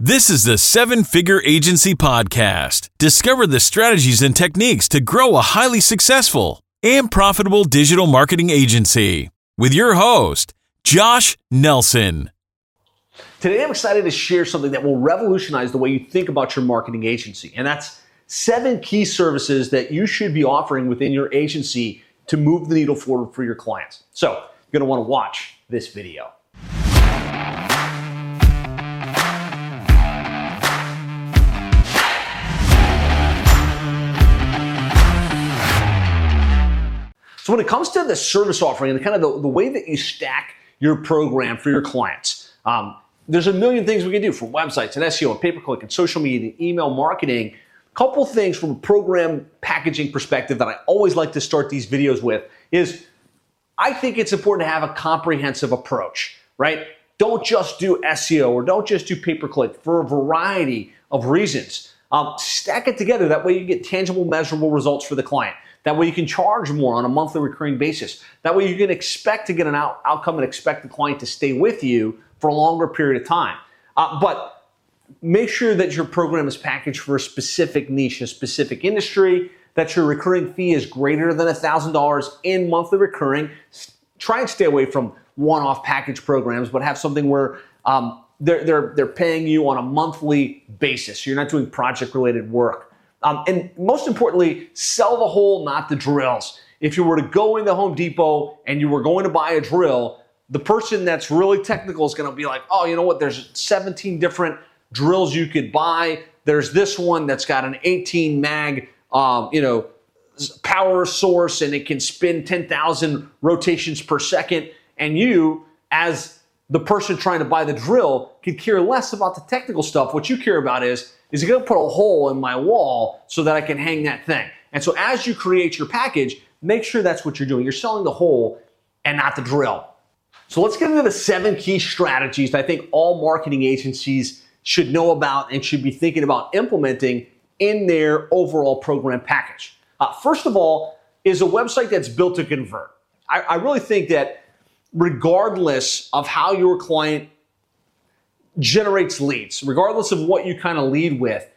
This is the Seven Figure Agency Podcast. Discover the strategies and techniques to grow a highly successful and profitable digital marketing agency with your host, Josh Nelson. Today, I'm excited to share something that will revolutionize the way you think about your marketing agency, and that's seven key services that you should be offering within your agency to move the needle forward for your clients. So, you're going to want to watch this video. So when it comes to the service offering and kind of the, the way that you stack your program for your clients, um, there's a million things we can do from websites and SEO and pay-per-click and social media, and email marketing. A Couple things from a program packaging perspective that I always like to start these videos with is I think it's important to have a comprehensive approach, right? Don't just do SEO or don't just do pay-per-click for a variety of reasons. Um, stack it together. That way you get tangible, measurable results for the client. That way you can charge more on a monthly recurring basis. That way you can expect to get an out- outcome and expect the client to stay with you for a longer period of time. Uh, but make sure that your program is packaged for a specific niche, a specific industry, that your recurring fee is greater than $1,000 in monthly recurring. Try and stay away from one off package programs, but have something where um, they're, they're, they're paying you on a monthly basis. You're not doing project related work. Um, and most importantly, sell the hole, not the drills. If you were to go into Home Depot and you were going to buy a drill, the person that's really technical is going to be like, oh, you know what? There's 17 different drills you could buy. There's this one that's got an 18 mag, um, you know, power source and it can spin 10,000 rotations per second. And you, as the person trying to buy the drill, could care less about the technical stuff. What you care about is is it going to put a hole in my wall so that I can hang that thing? And so as you create your package, make sure that's what you're doing. You're selling the hole and not the drill. So let's get into the seven key strategies that I think all marketing agencies should know about and should be thinking about implementing in their overall program package. Uh, first of all, is a website that's built to convert. I, I really think that regardless of how your client generates leads, regardless of what you kind of lead with.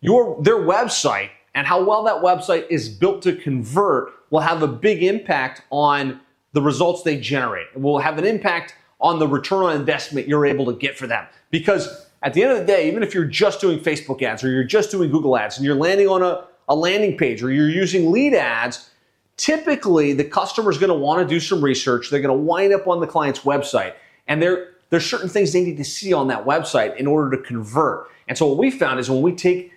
Your their website and how well that website is built to convert will have a big impact on the results they generate. It will have an impact on the return on investment you're able to get for them. Because at the end of the day, even if you're just doing Facebook ads or you're just doing Google ads and you're landing on a, a landing page or you're using lead ads, typically the customer is going to want to do some research. They're going to wind up on the client's website and they're there's certain things they need to see on that website in order to convert. And so what we found is when we take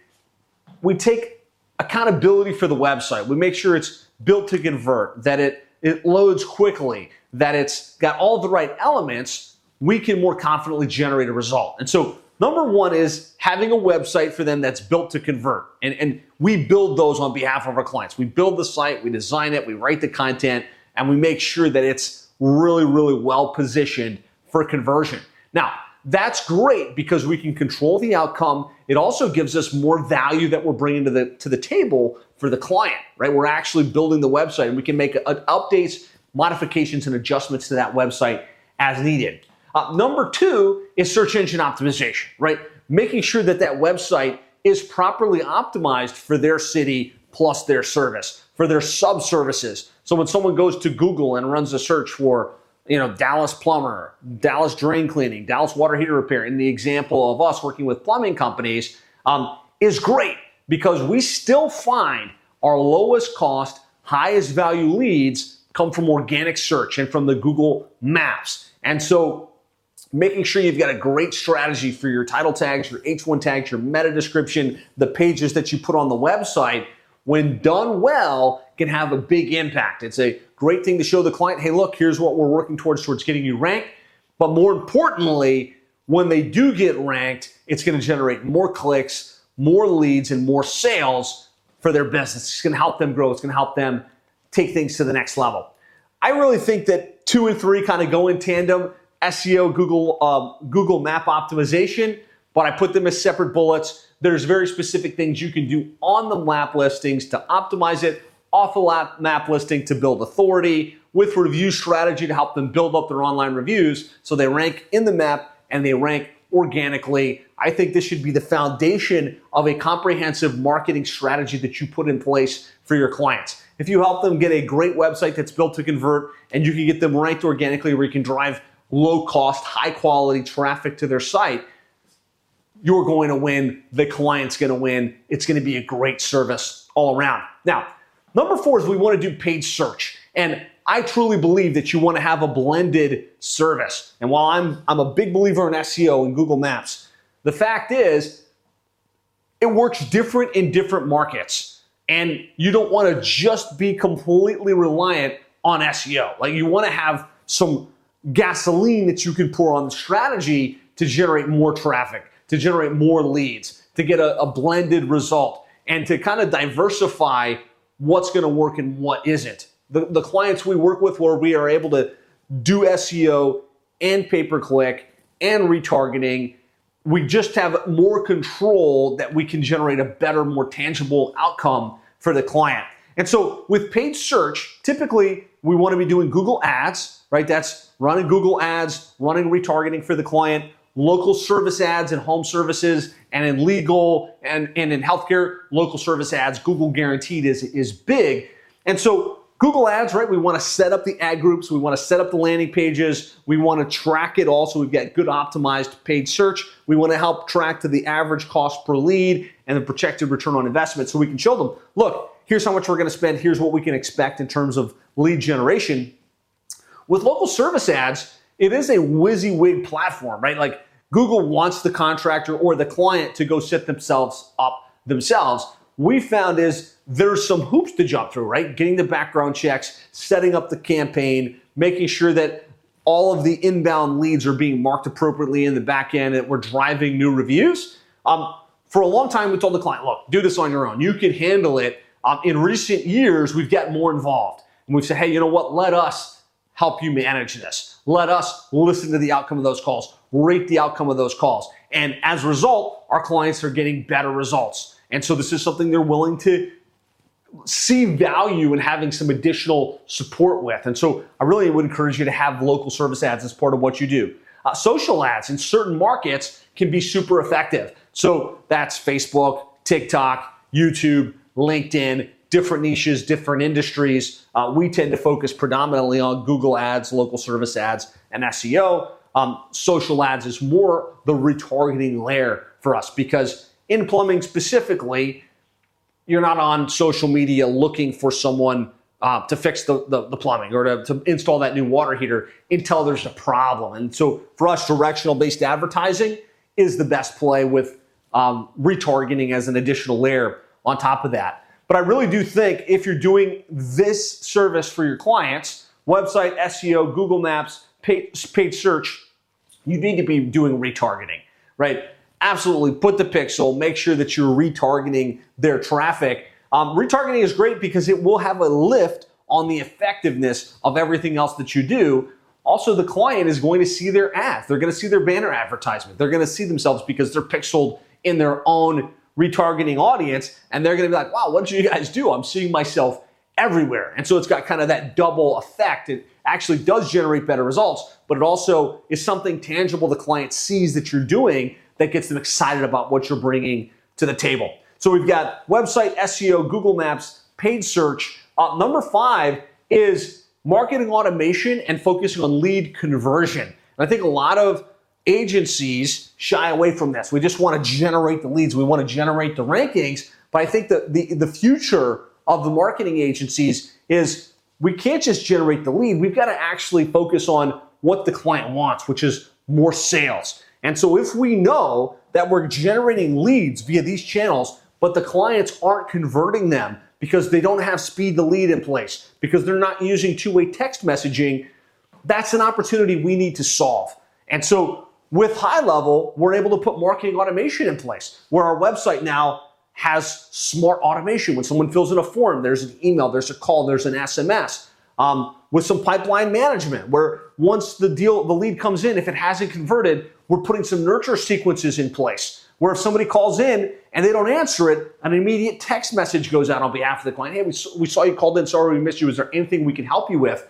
we take accountability for the website, we make sure it's built to convert, that it it loads quickly, that it's got all the right elements, we can more confidently generate a result. And so number one is having a website for them that's built to convert. And, and we build those on behalf of our clients. We build the site, we design it, we write the content, and we make sure that it's really, really well positioned for conversion. Now, that's great because we can control the outcome. It also gives us more value that we're bringing to the to the table for the client, right? We're actually building the website and we can make uh, updates, modifications, and adjustments to that website as needed. Uh, number two is search engine optimization, right? Making sure that that website is properly optimized for their city plus their service, for their sub services. So when someone goes to Google and runs a search for you know, Dallas plumber, Dallas drain cleaning, Dallas water heater repair, in the example of us working with plumbing companies, um, is great because we still find our lowest cost, highest value leads come from organic search and from the Google Maps. And so making sure you've got a great strategy for your title tags, your H1 tags, your meta description, the pages that you put on the website, when done well, can have a big impact. It's a Great thing to show the client, hey, look, here's what we're working towards towards getting you ranked. But more importantly, when they do get ranked, it's going to generate more clicks, more leads, and more sales for their business. It's going to help them grow. It's going to help them take things to the next level. I really think that two and three kind of go in tandem. SEO, Google, uh, Google Map optimization, but I put them as separate bullets. There's very specific things you can do on the map listings to optimize it off the map listing to build authority, with review strategy to help them build up their online reviews so they rank in the map and they rank organically. I think this should be the foundation of a comprehensive marketing strategy that you put in place for your clients. If you help them get a great website that's built to convert and you can get them ranked organically where you can drive low cost, high quality traffic to their site, you're going to win. The client's going to win. It's going to be a great service all around. Now, number four is we want to do paid search. And I truly believe that you want to have a blended service. And while I'm, I'm a big believer in SEO and Google Maps, the fact is it works different in different markets. And you don't want to just be completely reliant on SEO. Like you want to have some gasoline that you can pour on the strategy to generate more traffic, to generate more leads, to get a, a blended result, and to kind of diversify what's going to work and what isn't the, the clients we work with where we are able to do SEO and pay per click and retargeting, we just have more control that we can generate a better, more tangible outcome for the client. And so with paid search, typically we want to be doing Google ads, right? That's running Google ads, running retargeting for the client, local service ads in home services and in legal and, and in healthcare, local service ads, Google guaranteed is, is big. And so Google Ads, right? We want to set up the ad groups. We want to set up the landing pages. We want to track it all so we've got good optimized paid search. We want to help track to the average cost per lead and the projected return on investment so we can show them, look, here's how much we're going to spend. Here's what we can expect in terms of lead generation. With local service ads, it is a WYSIWYG platform, right? Like Google wants the contractor or the client to go set themselves up themselves we found is there's some hoops to jump through, right? Getting the background checks, setting up the campaign, making sure that all of the inbound leads are being marked appropriately in the back end, that we're driving new reviews. Um, for a long time, we told the client, look, do this on your own. You can handle it. Um, in recent years, we've gotten more involved. And we've said, hey, you know what? Let us help you manage this. Let us listen to the outcome of those calls, rate the outcome of those calls. And as a result, our clients are getting better results. And so this is something they're willing to see value in having some additional support with. And so I really would encourage you to have local service ads as part of what you do. Uh, social ads in certain markets can be super effective. So that's Facebook, TikTok, YouTube, LinkedIn, different niches, different industries. Uh, we tend to focus predominantly on Google ads, local service ads, and SEO. Um, social ads is more the retargeting layer for us because in plumbing specifically, you're not on social media looking for someone uh, to fix the, the, the plumbing or to, to, install that new water heater until there's a problem. And so for us, directional based advertising is the best play with um, retargeting as an additional layer on top of that. But I really do think if you're doing this service for your clients, website, SEO, Google Maps, paid, search, you need to be doing retargeting, right? absolutely put the pixel, make sure that you're retargeting their traffic. Um, retargeting is great because it will have a lift on the effectiveness of everything else that you do. Also, the client is going to see their ads. They're going to see their banner advertisement. They're going to see themselves because they're pixeled in their own retargeting audience. And they're going to be like, wow, what did you guys do? I'm seeing myself everywhere. And so it's got kind of that double effect. It actually does generate better results, but it also is something tangible the client sees that you're doing that gets them excited about what you're bringing to the table. So we've got website, SEO, Google Maps, paid search. Uh, number five is marketing automation and focusing on lead conversion. And I think a lot of agencies shy away from this. We just want to generate the leads, we want to generate the rankings. But I think that the, the future of the marketing agencies is we can't just generate the lead, we've got to actually focus on what the client wants, which is more sales. And so if we know that we're generating leads via these channels, but the clients aren't converting them because they don't have speed to lead in place, because they're not using two way text messaging, that's an opportunity we need to solve. And so with HighLevel, we're able to put marketing automation in place where our website now has smart automation. When someone fills in a form, there's an email, there's a call, there's an SMS. Um, with some pipeline management, where once the deal, the lead comes in, if it hasn't converted, we're putting some nurture sequences in place where if somebody calls in and they don't answer it, an immediate text message goes out on behalf of the client. Hey, we, we saw you called in. Sorry we missed you. Is there anything we can help you with?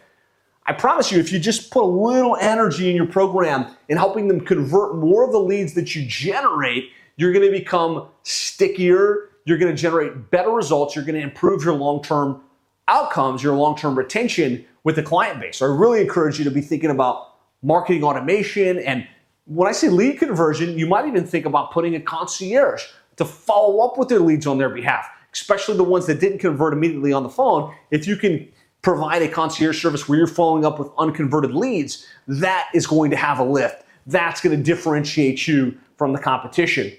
I promise you, if you just put a little energy in your program in helping them convert more of the leads that you generate, you're to become stickier. You're to generate better results. You're to improve your long term outcomes, your long term retention with the client base. So I really encourage you to be thinking about marketing automation. And when I say lead conversion, you might even think about putting a concierge to follow up with their leads on their behalf, especially the ones that didn't convert immediately on the phone. If you can provide a concierge service where you're following up with unconverted leads, that is going to have a lift. That's going to differentiate you from the competition.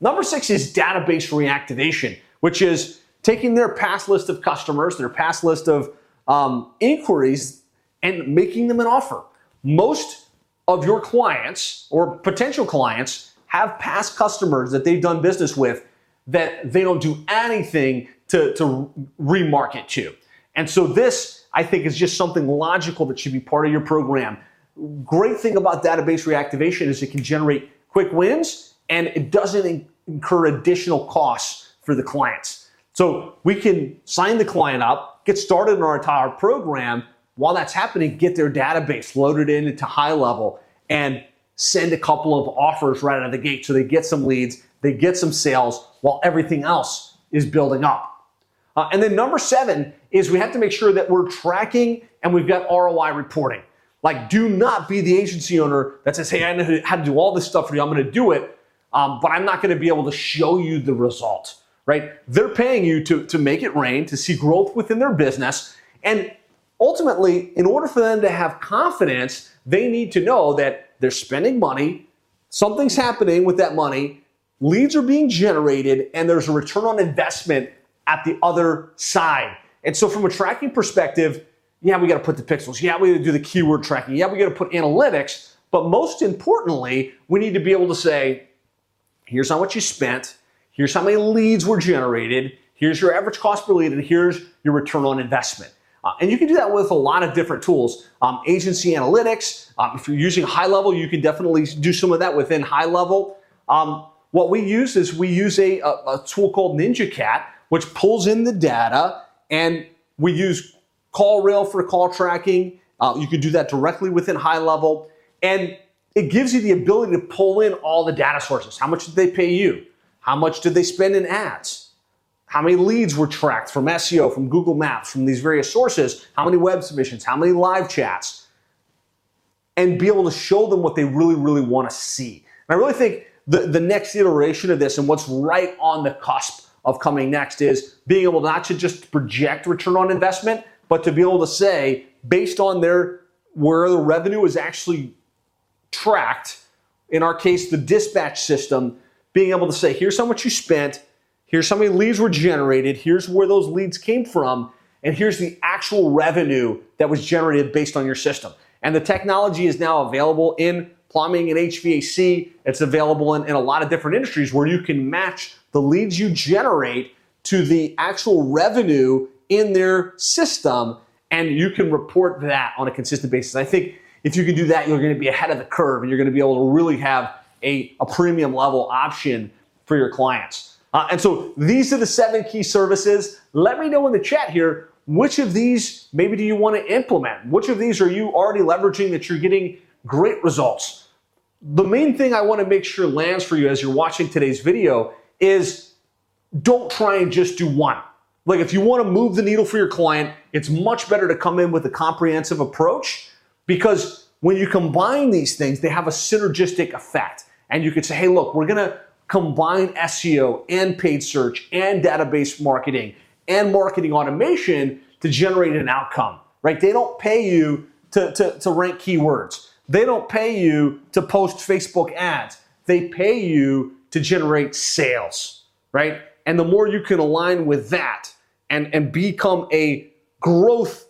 Number six is database reactivation, which is taking their past list of customers, their past list of um, inquiries, and making them an offer. Most of your clients or potential clients have past customers that they've done business with that they don't do anything to, to remarket to. And so this, I think, is just something logical that should be part of your program. Great thing about database reactivation is it can generate quick wins and it doesn't incur additional costs for the clients. So we can sign the client up, get started in our entire program. While that's happening, get their database loaded in into HighLevel and send a couple of offers right out of the gate so they get some leads, they get some sales while everything else is building up. Uh, and then number seven is we have to make sure that we're tracking and we've got ROI reporting. Like, do not be the agency owner that says, hey, I know how to do all this stuff for you. I'm going to do it, um, but I'm not going to be able to show you the result, right? They're paying you to, to make it rain, to see growth within their business. And ultimately, in order for them to have confidence, they need to know that they're spending money, something's happening with that money, leads are being generated, and there's a return on investment at the other side. And so, from a tracking perspective, yeah, we got to put the pixels. Yeah, we got to do the keyword tracking. Yeah, we got to put analytics. But most importantly, we need to be able to say, here's how much you spent, here's how many leads were generated, here's your average cost per lead, and here's your return on investment. Uh, and you can do that with a lot of different tools. Um, agency analytics, um, if you're using HighLevel, you can definitely do some of that within HighLevel. Um, what we use is we use a, a, a tool called NinjaCat, which pulls in the data and we use CallRail for call tracking. Uh, you can do that directly within HighLevel. And it gives you the ability to pull in all the data sources. How much did they pay you? How much did they spend in ads? How many leads were tracked from SEO, from Google Maps, from these various sources? How many web submissions? How many live chats? And be able to show them what they really, really want to see. And I really think the, the next iteration of this and what's right on the cusp of coming next is being able not to just project return on investment, but to be able to say, based on their where the revenue is actually tracked, in our case, the dispatch system, being able to say, here's how much you spent, here's how many leads were generated, here's where those leads came from, and here's the actual revenue that was generated based on your system. And the technology is now available in plumbing and HVAC. It's available in, in a lot of different industries where you can match the leads you generate to the actual revenue in their system, and you can report that on a consistent basis. I think if you can do that, you're going to be ahead of the curve and you're going to be able to really have a, a premium level option for your clients. Uh, and so these are the seven key services. Let me know in the chat here which of these maybe do you want to implement? Which of these are you already leveraging that you're getting great results? The main thing I want to make sure lands for you as you're watching today's video is don't try and just do one. Like if you want to move the needle for your client, it's much better to come in with a comprehensive approach because when you combine these things, they have a synergistic effect. And you could say, hey, look, we're going to combine SEO and paid search and database marketing and marketing automation to generate an outcome, right? They don't pay you to, to, to rank keywords. They don't pay you to post Facebook ads. They pay you to generate sales, right? And the more you can align with that and, and become a growth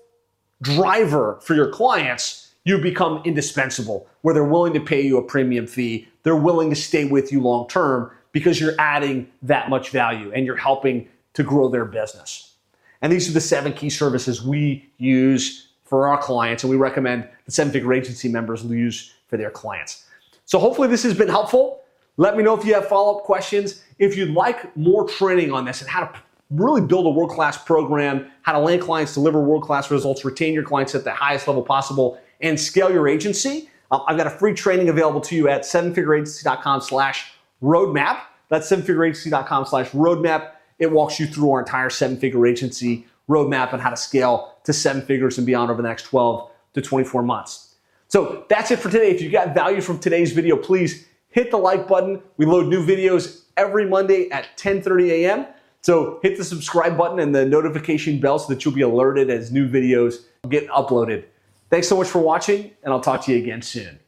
driver for your clients, you become indispensable, where they're willing to pay you a premium fee. They're willing to stay with you long term because you're adding that much value and you're helping to grow their business. And these are the seven key services we use for our clients, and we recommend the seven figure agency members use for their clients. So, hopefully, this has been helpful. Let me know if you have follow up questions. If you'd like more training on this and how to really build a world class program, how to land clients, deliver world class results, retain your clients at the highest level possible, and scale your agency, um, I've got a free training available to you at sevenfigureagency.com slash roadmap. That's sevenfigureagency.com slash roadmap. It walks you through our entire seven figure agency roadmap and how to scale to seven figures and beyond over the next 12 to 24 months. So that's it for today. If you got value from today's video, please hit the like button. We load new videos every Monday at 10:30 a.m. So hit the subscribe button and the notification bell so that you'll be alerted as new videos get uploaded. Thanks so much for watching, and I'll talk to you again soon.